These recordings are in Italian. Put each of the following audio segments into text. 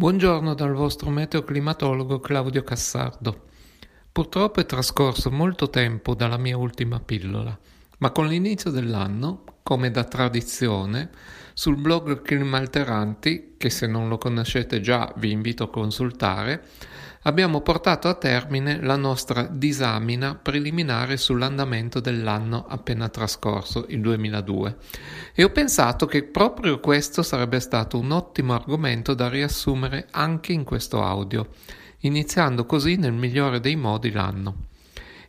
Buongiorno dal vostro meteoclimatologo Claudio Cassardo. Purtroppo è trascorso molto tempo dalla mia ultima pillola, ma con l'inizio dell'anno, come da tradizione, sul blog Climalteranti, che se non lo conoscete già vi invito a consultare, abbiamo portato a termine la nostra disamina preliminare sull'andamento dell'anno appena trascorso, il 2002, e ho pensato che proprio questo sarebbe stato un ottimo argomento da riassumere anche in questo audio, iniziando così nel migliore dei modi l'anno.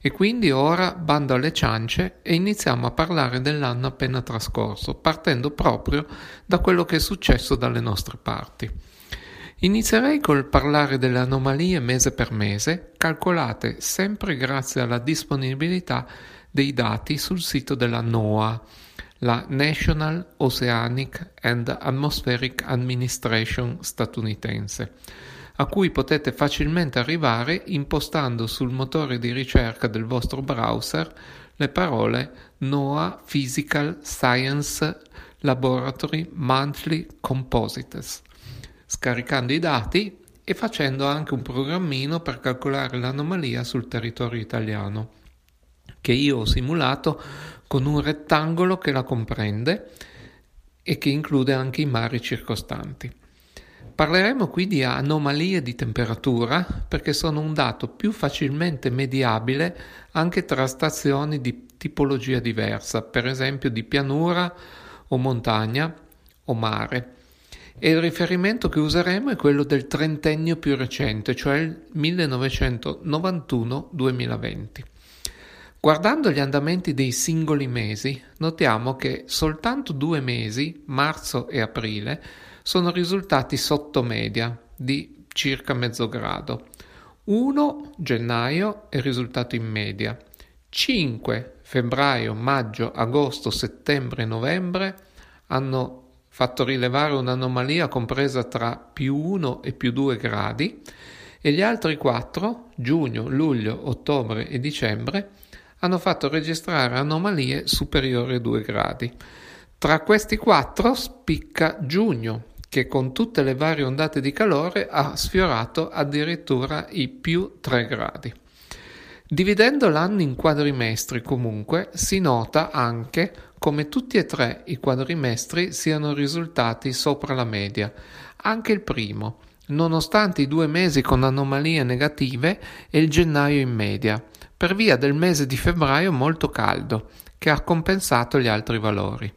E quindi ora bando alle ciance e iniziamo a parlare dell'anno appena trascorso, partendo proprio da quello che è successo dalle nostre parti. Inizierei col parlare delle anomalie mese per mese, calcolate sempre grazie alla disponibilità dei dati sul sito della NOAA, la National Oceanic and Atmospheric Administration statunitense, a cui potete facilmente arrivare impostando sul motore di ricerca del vostro browser le parole NOAA Physical Science Laboratory Monthly Composites scaricando i dati e facendo anche un programmino per calcolare l'anomalia sul territorio italiano, che io ho simulato con un rettangolo che la comprende e che include anche i mari circostanti. Parleremo qui di anomalie di temperatura perché sono un dato più facilmente mediabile anche tra stazioni di tipologia diversa, per esempio di pianura o montagna o mare e il riferimento che useremo è quello del trentennio più recente, cioè il 1991-2020. Guardando gli andamenti dei singoli mesi, notiamo che soltanto due mesi, marzo e aprile, sono risultati sotto media di circa mezzo grado. 1 gennaio è risultato in media. 5 febbraio, maggio, agosto, settembre e novembre hanno fatto rilevare un'anomalia compresa tra più 1 e più 2 gradi e gli altri quattro, giugno, luglio, ottobre e dicembre, hanno fatto registrare anomalie superiori a 2 gradi. Tra questi quattro spicca giugno, che con tutte le varie ondate di calore ha sfiorato addirittura i più 3 gradi. Dividendo l'anno in quadrimestri comunque si nota anche come tutti e tre i quadrimestri siano risultati sopra la media, anche il primo, nonostante i due mesi con anomalie negative e il gennaio in media, per via del mese di febbraio molto caldo, che ha compensato gli altri valori.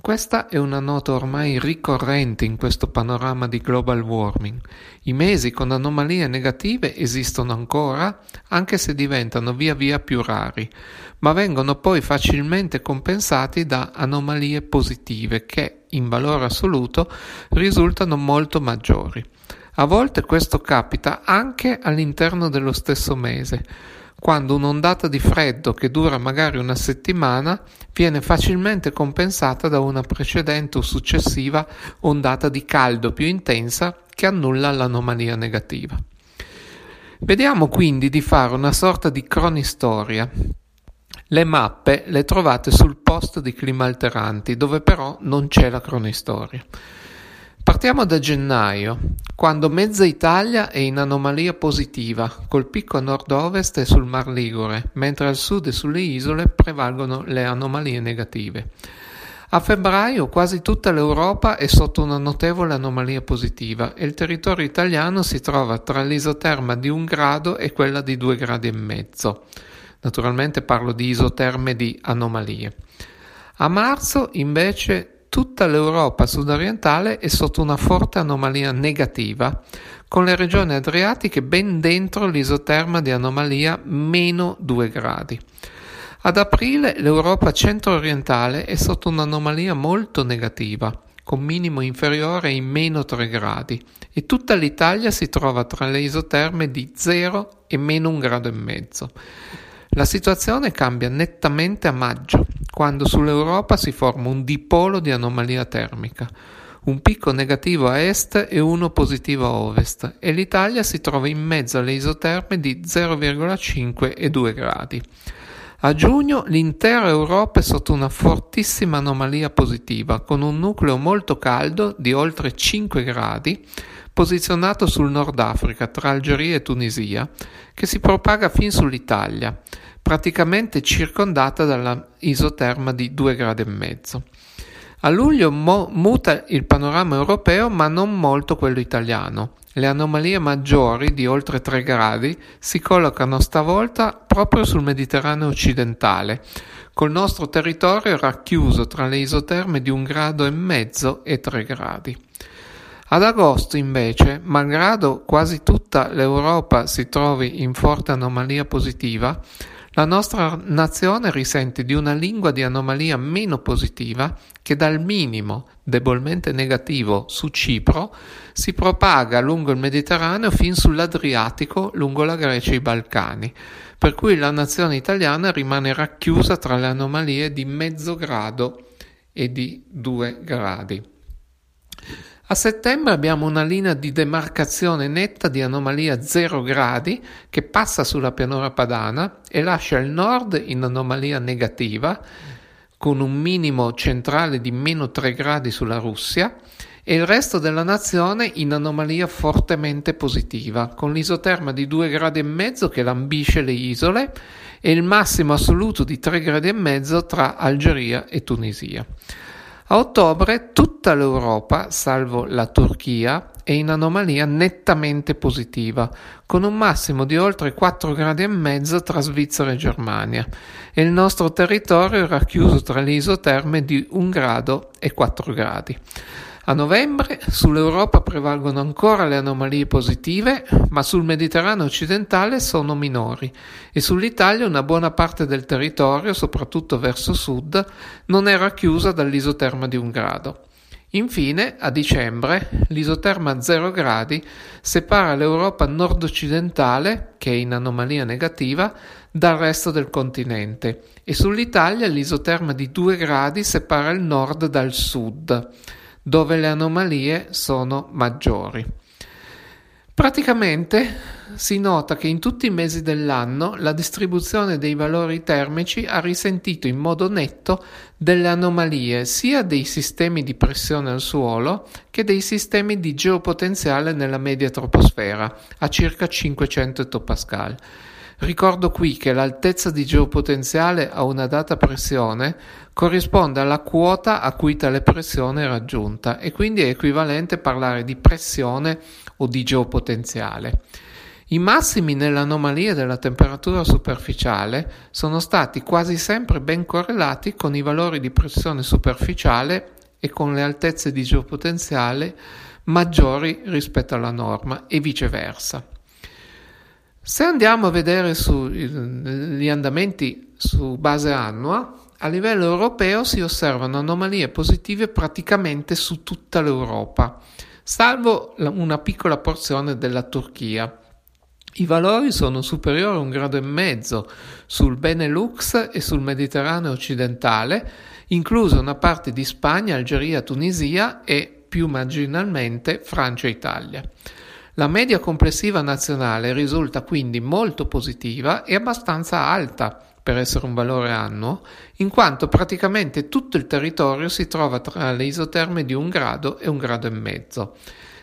Questa è una nota ormai ricorrente in questo panorama di global warming. I mesi con anomalie negative esistono ancora, anche se diventano via via più rari, ma vengono poi facilmente compensati da anomalie positive che, in valore assoluto, risultano molto maggiori. A volte questo capita anche all'interno dello stesso mese quando un'ondata di freddo che dura magari una settimana viene facilmente compensata da una precedente o successiva ondata di caldo più intensa che annulla l'anomalia negativa. Vediamo quindi di fare una sorta di cronistoria. Le mappe le trovate sul post di Clima Alteranti, dove però non c'è la cronistoria. Partiamo da gennaio, quando mezza Italia è in anomalia positiva, col picco a nord-ovest e sul Mar Ligure, mentre al sud e sulle isole prevalgono le anomalie negative. A febbraio quasi tutta l'Europa è sotto una notevole anomalia positiva e il territorio italiano si trova tra l'isoterma di un grado e quella di due gradi e mezzo. Naturalmente parlo di isoterme di anomalie. A marzo invece tutta l'Europa sudorientale è sotto una forte anomalia negativa, con le regioni adriatiche ben dentro l'isoterma di anomalia meno 2 gradi. Ad aprile l'Europa centro-orientale è sotto un'anomalia molto negativa, con minimo inferiore ai meno 3 gradi, e tutta l'Italia si trova tra le isoterme di 0 e meno 1 grado e mezzo. La situazione cambia nettamente a maggio, quando sull'Europa si forma un dipolo di anomalia termica, un picco negativo a est e uno positivo a ovest, e l'Italia si trova in mezzo alle isoterme di 0,5 e 2 gradi. A giugno l'intera Europa è sotto una fortissima anomalia positiva, con un nucleo molto caldo di oltre 5 gradi, posizionato sul Nord Africa, tra Algeria e Tunisia, che si propaga fin sull'Italia, praticamente circondata dalla isoterma di 2 gradi. A luglio mo- muta il panorama europeo, ma non molto quello italiano. Le anomalie maggiori di oltre 3 gradi si collocano stavolta proprio sul Mediterraneo occidentale, col nostro territorio racchiuso tra le isoterme di un grado e mezzo e 3 gradi. Ad agosto, invece, malgrado quasi tutta l'Europa si trovi in forte anomalia positiva, la nostra nazione risente di una lingua di anomalia meno positiva che dal minimo debolmente negativo su Cipro si propaga lungo il Mediterraneo fin sull'Adriatico, lungo la Grecia e i Balcani, per cui la nazione italiana rimane racchiusa tra le anomalie di mezzo grado e di due gradi. A settembre abbiamo una linea di demarcazione netta di anomalia 0 gradi che passa sulla pianura padana e lascia il nord in anomalia negativa con un minimo centrale di meno 3 gradi sulla Russia e il resto della nazione in anomalia fortemente positiva, con l'isoterma di 2 gradi e mezzo che lambisce le isole e il massimo assoluto di 3 gradi e mezzo tra Algeria e Tunisia. A ottobre tutta l'Europa, salvo la Turchia, è in anomalia nettamente positiva, con un massimo di oltre 4 gradi e mezzo tra Svizzera e Germania, e il nostro territorio è racchiuso tra le isoterme di 1 grado e 4 gradi. A novembre sull'Europa prevalgono ancora le anomalie positive, ma sul Mediterraneo occidentale sono minori e sull'Italia una buona parte del territorio, soprattutto verso sud, non è racchiusa dall'isoterma di un grado. Infine, a dicembre, l'isoterma a 0 gradi separa l'Europa nord-occidentale, che è in anomalia negativa, dal resto del continente e sull'Italia l'isoterma di 2 gradi separa il nord dal sud dove le anomalie sono maggiori. Praticamente si nota che in tutti i mesi dell'anno la distribuzione dei valori termici ha risentito in modo netto delle anomalie sia dei sistemi di pressione al suolo che dei sistemi di geopotenziale nella media troposfera a circa 500 ettopascal. Ricordo qui che l'altezza di geopotenziale a una data pressione corrisponde alla quota a cui tale pressione è raggiunta e quindi è equivalente parlare di pressione o di geopotenziale. I massimi nell'anomalia della temperatura superficiale sono stati quasi sempre ben correlati con i valori di pressione superficiale e con le altezze di geopotenziale maggiori rispetto alla norma e viceversa. Se andiamo a vedere gli andamenti su base annua, a livello europeo si osservano anomalie positive praticamente su tutta l'Europa, salvo una piccola porzione della Turchia. I valori sono superiori a un grado e mezzo sul Benelux e sul Mediterraneo occidentale, inclusa una parte di Spagna, Algeria, Tunisia e più marginalmente Francia e Italia. La media complessiva nazionale risulta quindi molto positiva e abbastanza alta per essere un valore annuo, in quanto praticamente tutto il territorio si trova tra le isoterme di un grado e un grado e mezzo.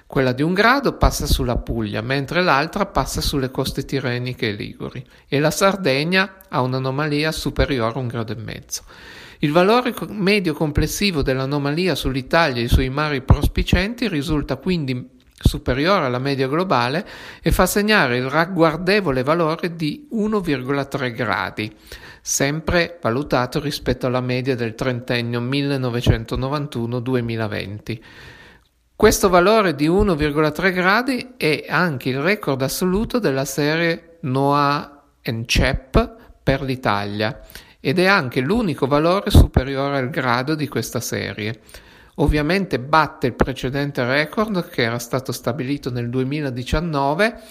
Quella di un grado passa sulla Puglia, mentre l'altra passa sulle coste tirreniche e liguri, e la Sardegna ha un'anomalia superiore a un grado e mezzo. Il valore medio complessivo dell'anomalia sull'Italia e sui mari prospicenti risulta quindi superiore alla media globale e fa segnare il ragguardevole valore di 1,3 gradi, sempre valutato rispetto alla media del trentennio 1991-2020. Questo valore di 1,3 gradi è anche il record assoluto della serie NOAA CEP per l'Italia ed è anche l'unico valore superiore al grado di questa serie. Ovviamente batte il precedente record che era stato stabilito nel 2019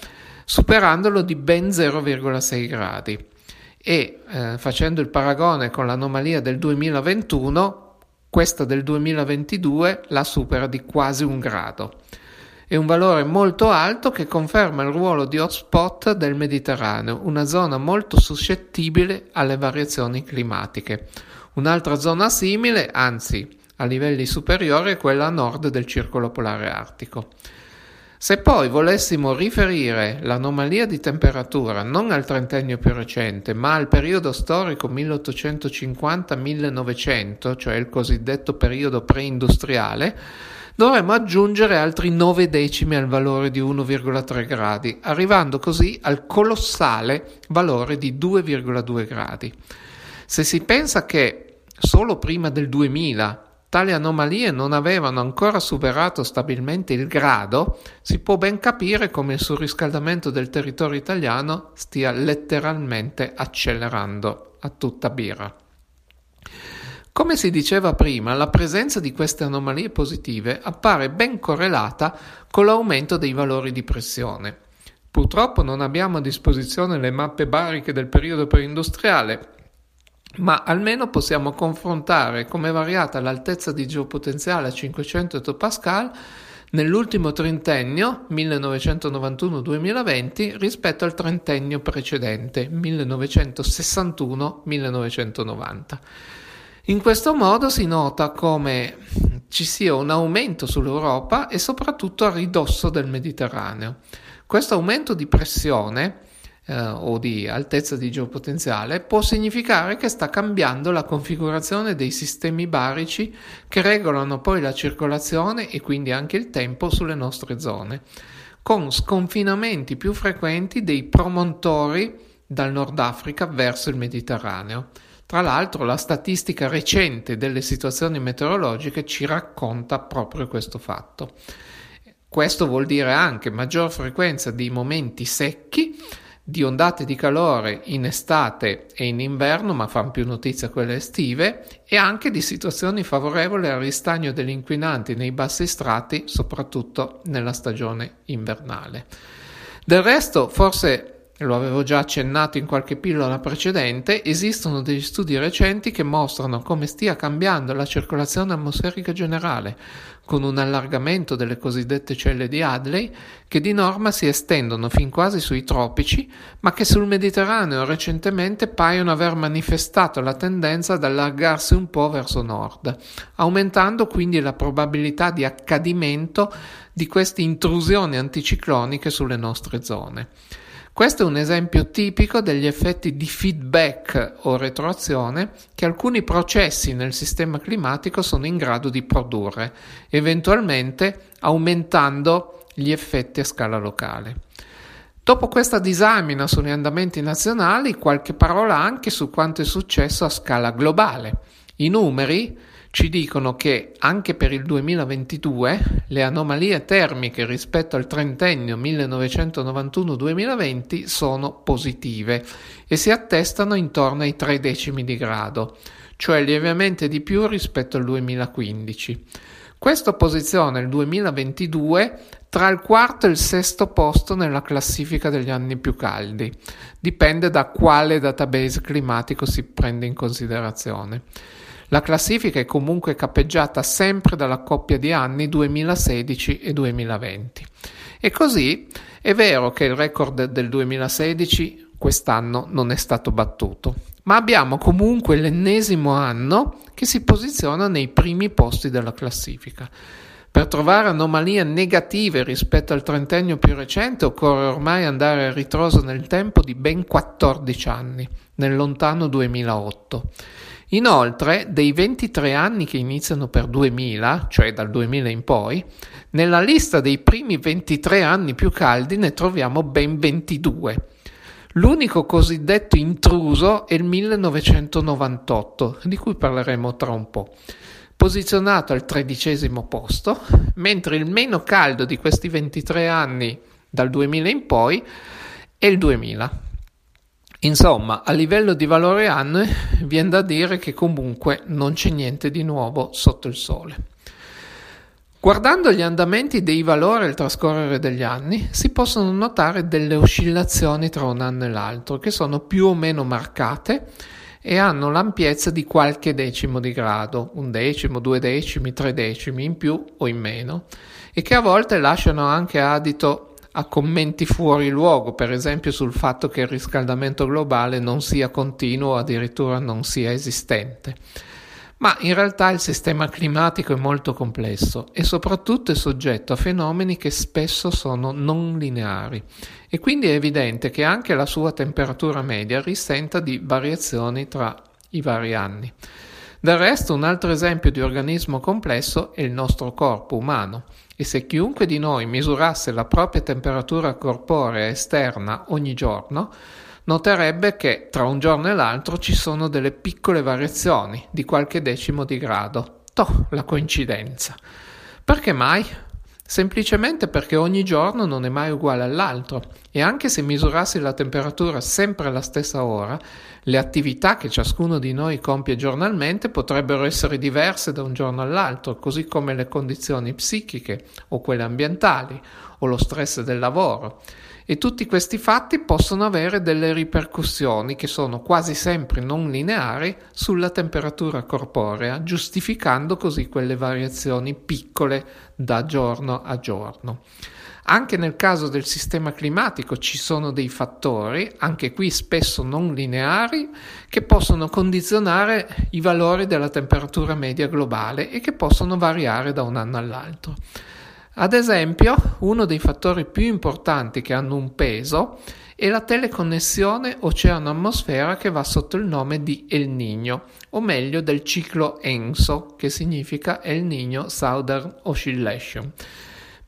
superandolo di ben 0,6 gradi e eh, facendo il paragone con l'anomalia del 2021 questa del 2022 la supera di quasi un grado. È un valore molto alto che conferma il ruolo di hotspot del Mediterraneo, una zona molto suscettibile alle variazioni climatiche. Un'altra zona simile, anzi a livelli superiori, è quella a nord del circolo polare artico. Se poi volessimo riferire l'anomalia di temperatura non al trentennio più recente, ma al periodo storico 1850-1900, cioè il cosiddetto periodo preindustriale, dovremmo aggiungere altri 9 decimi al valore di 1,3 gradi, arrivando così al colossale valore di 2,2 gradi. Se si pensa che solo prima del 2000 tali anomalie non avevano ancora superato stabilmente il grado, si può ben capire come il surriscaldamento del territorio italiano stia letteralmente accelerando a tutta birra. Come si diceva prima, la presenza di queste anomalie positive appare ben correlata con l'aumento dei valori di pressione. Purtroppo non abbiamo a disposizione le mappe bariche del periodo preindustriale, ma almeno possiamo confrontare come è variata l'altezza di geopotenziale a 500 ettopascal nell'ultimo trentennio 1991-2020 rispetto al trentennio precedente 1961-1990. In questo modo si nota come ci sia un aumento sull'Europa e soprattutto a ridosso del Mediterraneo. Questo aumento di pressione eh, o di altezza di geopotenziale può significare che sta cambiando la configurazione dei sistemi barici che regolano poi la circolazione e quindi anche il tempo sulle nostre zone, con sconfinamenti più frequenti dei promontori dal Nord Africa verso il Mediterraneo. Tra l'altro la statistica recente delle situazioni meteorologiche ci racconta proprio questo fatto. Questo vuol dire anche maggior frequenza di momenti secchi, di ondate di calore in estate e in inverno, ma fanno più notizia quelle estive, e anche di situazioni favorevoli al ristagno degli inquinanti nei bassi strati, soprattutto nella stagione invernale. Del resto, forse lo avevo già accennato in qualche pillola precedente, esistono degli studi recenti che mostrano come stia cambiando la circolazione atmosferica generale, con un allargamento delle cosiddette celle di Hadley che di norma si estendono fin quasi sui tropici, ma che sul Mediterraneo recentemente paiono aver manifestato la tendenza ad allargarsi un po' verso nord, aumentando quindi la probabilità di accadimento di queste intrusioni anticicloniche sulle nostre zone. Questo è un esempio tipico degli effetti di feedback o retroazione che alcuni processi nel sistema climatico sono in grado di produrre, eventualmente aumentando gli effetti a scala locale. Dopo questa disamina sugli andamenti nazionali, qualche parola anche su quanto è successo a scala globale. I numeri ci dicono che anche per il 2022 le anomalie termiche rispetto al trentennio 1991-2020 sono positive e si attestano intorno ai tre decimi di grado, cioè lievemente di più rispetto al 2015. Questo posiziona il 2022 tra il quarto e il sesto posto nella classifica degli anni più caldi. Dipende da quale database climatico si prende in considerazione. La classifica è comunque cappeggiata sempre dalla coppia di anni 2016 e 2020. E così è vero che il record del 2016 quest'anno non è stato battuto, ma abbiamo comunque l'ennesimo anno che si posiziona nei primi posti della classifica. Per trovare anomalie negative rispetto al trentennio più recente occorre ormai andare a ritroso nel tempo di ben 14 anni, nel lontano 2008. Inoltre, dei 23 anni che iniziano per 2000, cioè dal 2000 in poi, nella lista dei primi 23 anni più caldi ne troviamo ben 22. L'unico cosiddetto intruso è il 1998, di cui parleremo tra un po', posizionato al tredicesimo posto, mentre il meno caldo di questi 23 anni dal 2000 in poi è il 2000. Insomma, a livello di valore annuo viene da dire che comunque non c'è niente di nuovo sotto il sole. Guardando gli andamenti dei valori al trascorrere degli anni, si possono notare delle oscillazioni tra un anno e l'altro, che sono più o meno marcate e hanno l'ampiezza di qualche decimo di grado, un decimo, due decimi, tre decimi in più o in meno, e che a volte lasciano anche adito a commenti fuori luogo, per esempio sul fatto che il riscaldamento globale non sia continuo o addirittura non sia esistente. Ma in realtà il sistema climatico è molto complesso e soprattutto è soggetto a fenomeni che spesso sono non lineari e quindi è evidente che anche la sua temperatura media risenta di variazioni tra i vari anni. Del resto, un altro esempio di organismo complesso è il nostro corpo umano, e se chiunque di noi misurasse la propria temperatura corporea esterna ogni giorno, noterebbe che tra un giorno e l'altro ci sono delle piccole variazioni di qualche decimo di grado. Toh, la coincidenza. Perché mai? Semplicemente perché ogni giorno non è mai uguale all'altro. E anche se misurassi la temperatura sempre alla stessa ora, le attività che ciascuno di noi compie giornalmente potrebbero essere diverse da un giorno all'altro, così come le condizioni psichiche o quelle ambientali o lo stress del lavoro e tutti questi fatti possono avere delle ripercussioni che sono quasi sempre non lineari sulla temperatura corporea, giustificando così quelle variazioni piccole da giorno a giorno. Anche nel caso del sistema climatico ci sono dei fattori, anche qui spesso non lineari, che possono condizionare i valori della temperatura media globale e che possono variare da un anno all'altro. Ad esempio, uno dei fattori più importanti che hanno un peso è la teleconnessione oceano-atmosfera che va sotto il nome di El Niño, o meglio del ciclo ENSO, che significa El Niño Southern Oscillation.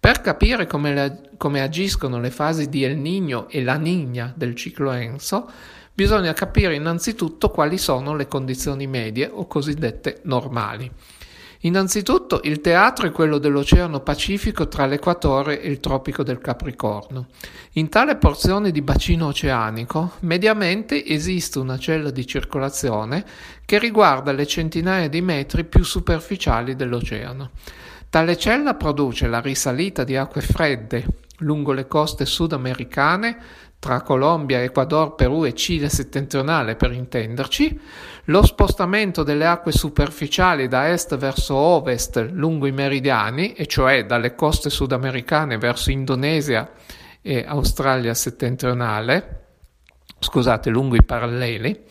Per capire come, le, come agiscono le fasi di El Niño e la Niña del ciclo ENSO, bisogna capire innanzitutto quali sono le condizioni medie o cosiddette normali. Innanzitutto il teatro è quello dell'Oceano Pacifico tra l'equatore e il tropico del Capricorno. In tale porzione di bacino oceanico mediamente esiste una cella di circolazione che riguarda le centinaia di metri più superficiali dell'oceano. Tale cella produce la risalita di acque fredde lungo le coste sudamericane tra Colombia, Ecuador, Perù e Cile settentrionale per intenderci, lo spostamento delle acque superficiali da est verso ovest lungo i meridiani, e cioè dalle coste sudamericane verso Indonesia e Australia settentrionale, scusate, lungo i paralleli,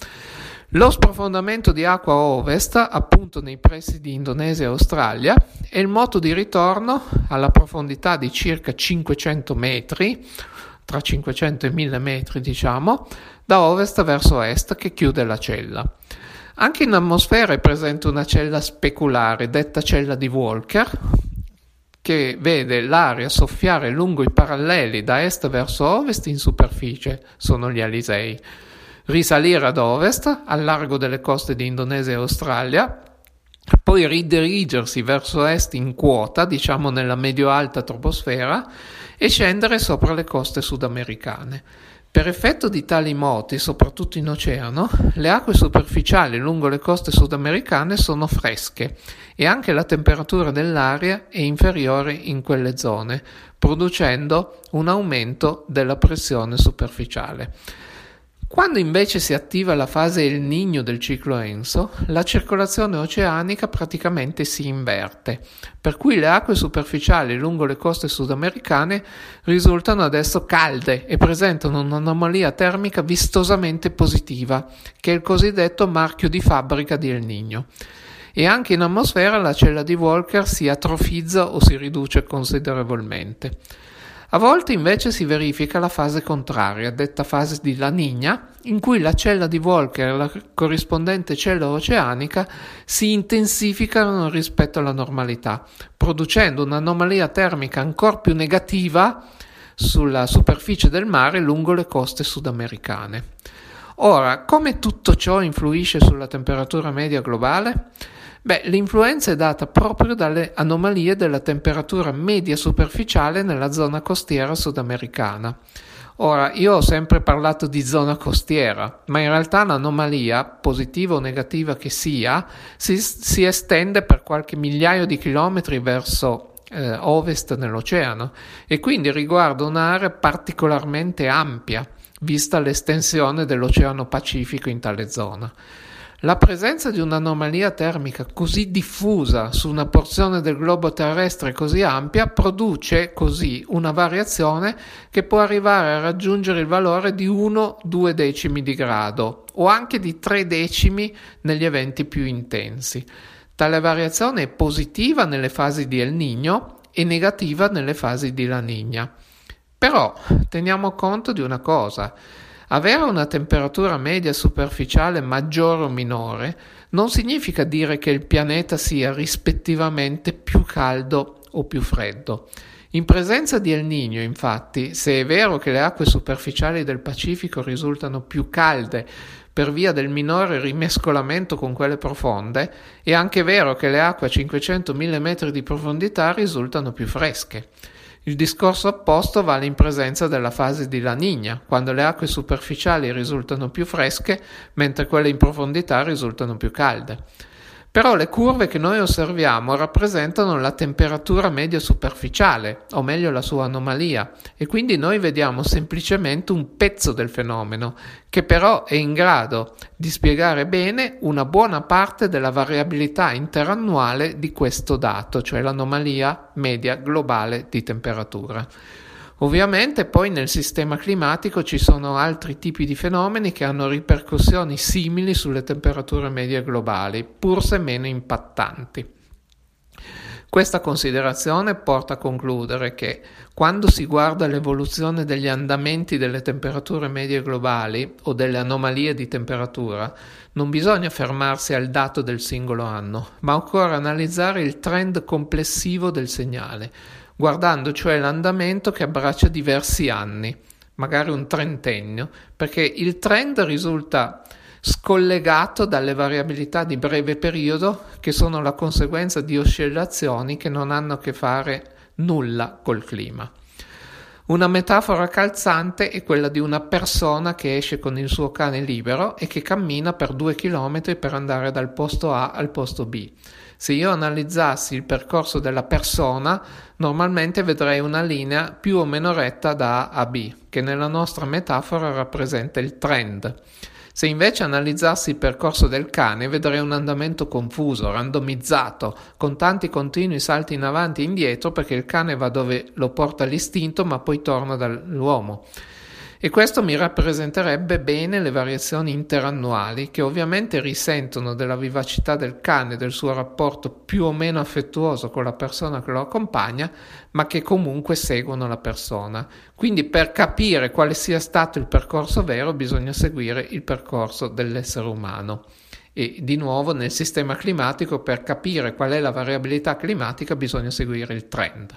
lo sprofondamento di acqua ovest, appunto nei pressi di Indonesia e Australia, e il moto di ritorno alla profondità di circa 500 metri, tra 500 e 1000 metri diciamo, da ovest verso est che chiude la cella. Anche in atmosfera è presente una cella speculare, detta cella di Walker, che vede l'aria soffiare lungo i paralleli da est verso ovest in superficie, sono gli Alisei, risalire ad ovest, al largo delle coste di Indonesia e Australia, poi ridirigersi verso est in quota, diciamo nella medio-alta troposfera, e scendere sopra le coste sudamericane. Per effetto di tali moti, soprattutto in oceano, le acque superficiali lungo le coste sudamericane sono fresche e anche la temperatura dell'aria è inferiore in quelle zone, producendo un aumento della pressione superficiale. Quando invece si attiva la fase El Niño del ciclo Enso, la circolazione oceanica praticamente si inverte, per cui le acque superficiali lungo le coste sudamericane risultano adesso calde e presentano un'anomalia termica vistosamente positiva, che è il cosiddetto marchio di fabbrica di El Niño. E anche in atmosfera la cella di Walker si atrofizza o si riduce considerevolmente. A volte invece si verifica la fase contraria, detta fase di La Niña, in cui la cella di Volcker e la corrispondente cella oceanica si intensificano rispetto alla normalità, producendo un'anomalia termica ancora più negativa sulla superficie del mare lungo le coste sudamericane. Ora, come tutto ciò influisce sulla temperatura media globale? Beh, l'influenza è data proprio dalle anomalie della temperatura media superficiale nella zona costiera sudamericana. Ora, io ho sempre parlato di zona costiera, ma in realtà l'anomalia, positiva o negativa che sia, si, si estende per qualche migliaio di chilometri verso eh, ovest nell'oceano e quindi riguarda un'area particolarmente ampia, vista l'estensione dell'Oceano Pacifico in tale zona. La presenza di un'anomalia termica così diffusa su una porzione del globo terrestre così ampia produce così una variazione che può arrivare a raggiungere il valore di 1-2 decimi di grado o anche di 3 decimi negli eventi più intensi. Tale variazione è positiva nelle fasi di El Niño e negativa nelle fasi di La Niña. Però teniamo conto di una cosa avere una temperatura media superficiale maggiore o minore non significa dire che il pianeta sia rispettivamente più caldo o più freddo. In presenza di El Niño, infatti, se è vero che le acque superficiali del Pacifico risultano più calde per via del minore rimescolamento con quelle profonde, è anche vero che le acque a 500.000 metri di profondità risultano più fresche. Il discorso opposto vale in presenza della fase di La Niña, quando le acque superficiali risultano più fresche, mentre quelle in profondità risultano più calde. Però le curve che noi osserviamo rappresentano la temperatura media superficiale, o meglio la sua anomalia, e quindi noi vediamo semplicemente un pezzo del fenomeno, che però è in grado di spiegare bene una buona parte della variabilità interannuale di questo dato, cioè l'anomalia media globale di temperatura. Ovviamente poi nel sistema climatico ci sono altri tipi di fenomeni che hanno ripercussioni simili sulle temperature medie globali, pur se meno impattanti. Questa considerazione porta a concludere che quando si guarda l'evoluzione degli andamenti delle temperature medie globali o delle anomalie di temperatura, non bisogna fermarsi al dato del singolo anno, ma occorre analizzare il trend complessivo del segnale, guardando cioè l'andamento che abbraccia diversi anni, magari un trentennio, perché il trend risulta scollegato dalle variabilità di breve periodo che sono la conseguenza di oscillazioni che non hanno a che fare nulla col clima. Una metafora calzante è quella di una persona che esce con il suo cane libero e che cammina per due chilometri per andare dal posto A al posto B. Se io analizzassi il percorso della persona, normalmente vedrei una linea più o meno retta da A a B, che nella nostra metafora rappresenta il trend. Se invece analizzassi il percorso del cane, vedrei un andamento confuso, randomizzato, con tanti continui salti in avanti e indietro perché il cane va dove lo porta l'istinto ma poi torna dall'uomo e questo mi rappresenterebbe bene le variazioni interannuali che ovviamente risentono della vivacità del cane, del suo rapporto più o meno affettuoso con la persona che lo accompagna, ma che comunque seguono la persona. Quindi per capire quale sia stato il percorso vero bisogna seguire il percorso dell'essere umano. E di nuovo nel sistema climatico per capire qual è la variabilità climatica bisogna seguire il trend.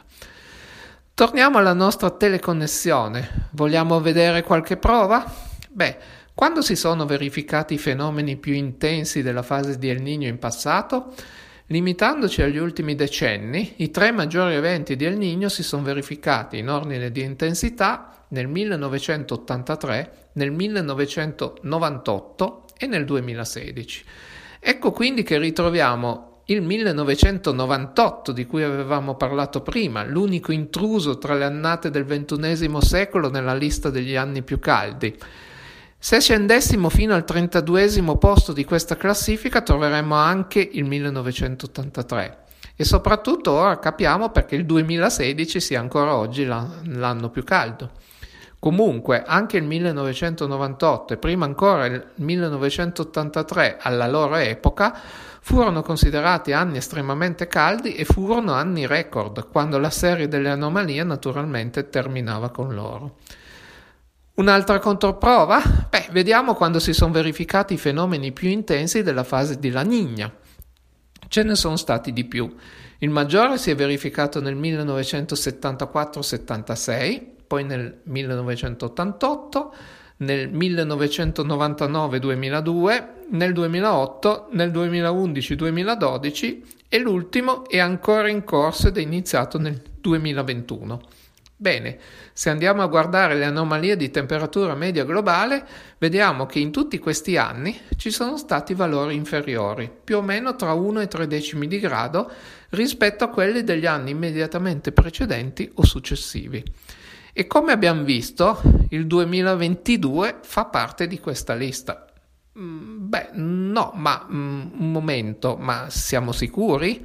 Torniamo alla nostra teleconnessione. Vogliamo vedere qualche prova? Beh, quando si sono verificati i fenomeni più intensi della fase di El Niño in passato? Limitandoci agli ultimi decenni, i tre maggiori eventi di El Niño si sono verificati in ordine di intensità nel 1983, nel 1998 e nel 2016. Ecco quindi che ritroviamo il 1998 di cui avevamo parlato prima, l'unico intruso tra le annate del XXI secolo nella lista degli anni più caldi. Se scendessimo fino al 32 posto di questa classifica troveremmo anche il 1983 e soprattutto ora capiamo perché il 2016 sia ancora oggi l'anno più caldo. Comunque, anche il 1998 e prima ancora il 1983 alla loro epoca Furono considerati anni estremamente caldi e furono anni record, quando la serie delle anomalie naturalmente terminava con loro. Un'altra controprova? Beh, vediamo quando si sono verificati i fenomeni più intensi della fase di La Niña. Ce ne sono stati di più. Il maggiore si è verificato nel 1974-76, poi nel 1988, nel 1999-2002, nel 2008, nel 2011-2012 e l'ultimo è ancora in corso ed è iniziato nel 2021. Bene, se andiamo a guardare le anomalie di temperatura media globale, vediamo che in tutti questi anni ci sono stati valori inferiori, più o meno tra 1 e 3 decimi di grado rispetto a quelli degli anni immediatamente precedenti o successivi. E come abbiamo visto, il 2022 fa parte di questa lista. Mm, beh, no, ma mm, un momento, ma siamo sicuri?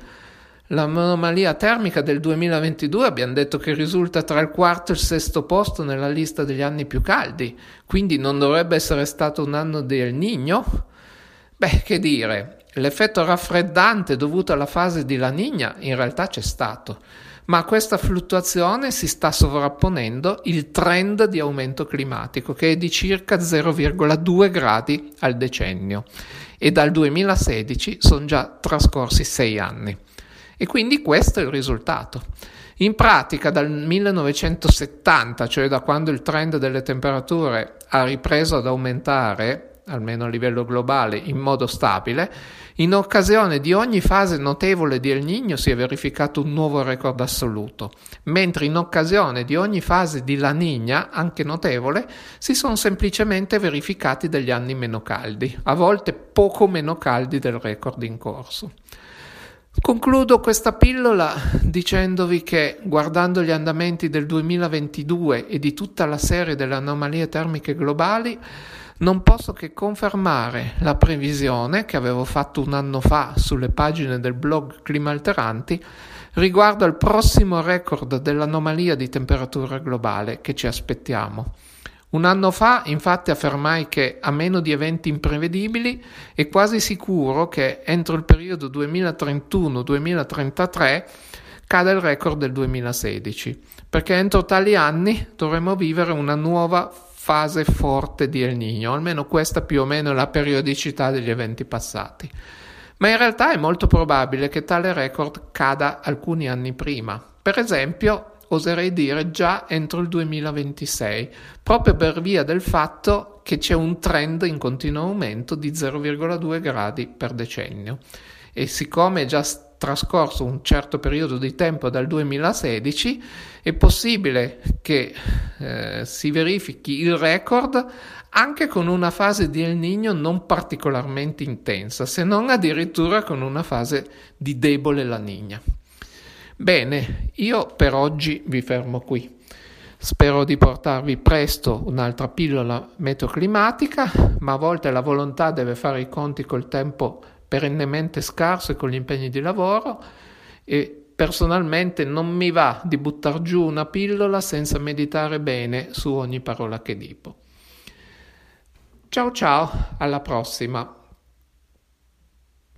L'anomalia termica del 2022 abbiamo detto che risulta tra il quarto e il sesto posto nella lista degli anni più caldi, quindi non dovrebbe essere stato un anno del Nigno? Beh, che dire, l'effetto raffreddante dovuto alla fase di La Nigna in realtà c'è stato, ma a questa fluttuazione si sta sovrapponendo il trend di aumento climatico che è di circa 0,2 gradi al decennio e dal 2016 sono già trascorsi sei anni. E quindi questo è il risultato. In pratica dal 1970, cioè da quando il trend delle temperature ha ripreso ad aumentare, almeno a livello globale, in modo stabile, in occasione di ogni fase notevole di El Niño si è verificato un nuovo record assoluto, mentre in occasione di ogni fase di La Niña, anche notevole, si sono semplicemente verificati degli anni meno caldi, a volte poco meno caldi del record in corso. Concludo questa pillola dicendovi che guardando gli andamenti del 2022 e di tutta la serie delle anomalie termiche globali, non posso che confermare la previsione che avevo fatto un anno fa sulle pagine del blog Clima Alteranti riguardo al prossimo record dell'anomalia di temperatura globale che ci aspettiamo. Un anno fa, infatti, affermai che a meno di eventi imprevedibili è quasi sicuro che entro il periodo 2031-2033 cada il record del 2016, perché entro tali anni dovremo vivere una nuova fase forte di El Niño, almeno questa più o meno è la periodicità degli eventi passati. Ma in realtà è molto probabile che tale record cada alcuni anni prima. Per esempio, oserei dire già entro il 2026, proprio per via del fatto che c'è un trend in continuo aumento di 0,2 gradi per decennio. E siccome è già trascorso un certo periodo di tempo dal 2016, è possibile che eh, si verifichi il record anche con una fase di El Niño non particolarmente intensa, se non addirittura con una fase di debole La Niña. Bene, io per oggi vi fermo qui. Spero di portarvi presto un'altra pillola meteoclimatica, ma a volte la volontà deve fare i conti col tempo perennemente scarso e con gli impegni di lavoro e personalmente non mi va di buttare giù una pillola senza meditare bene su ogni parola che dico. Ciao ciao, alla prossima.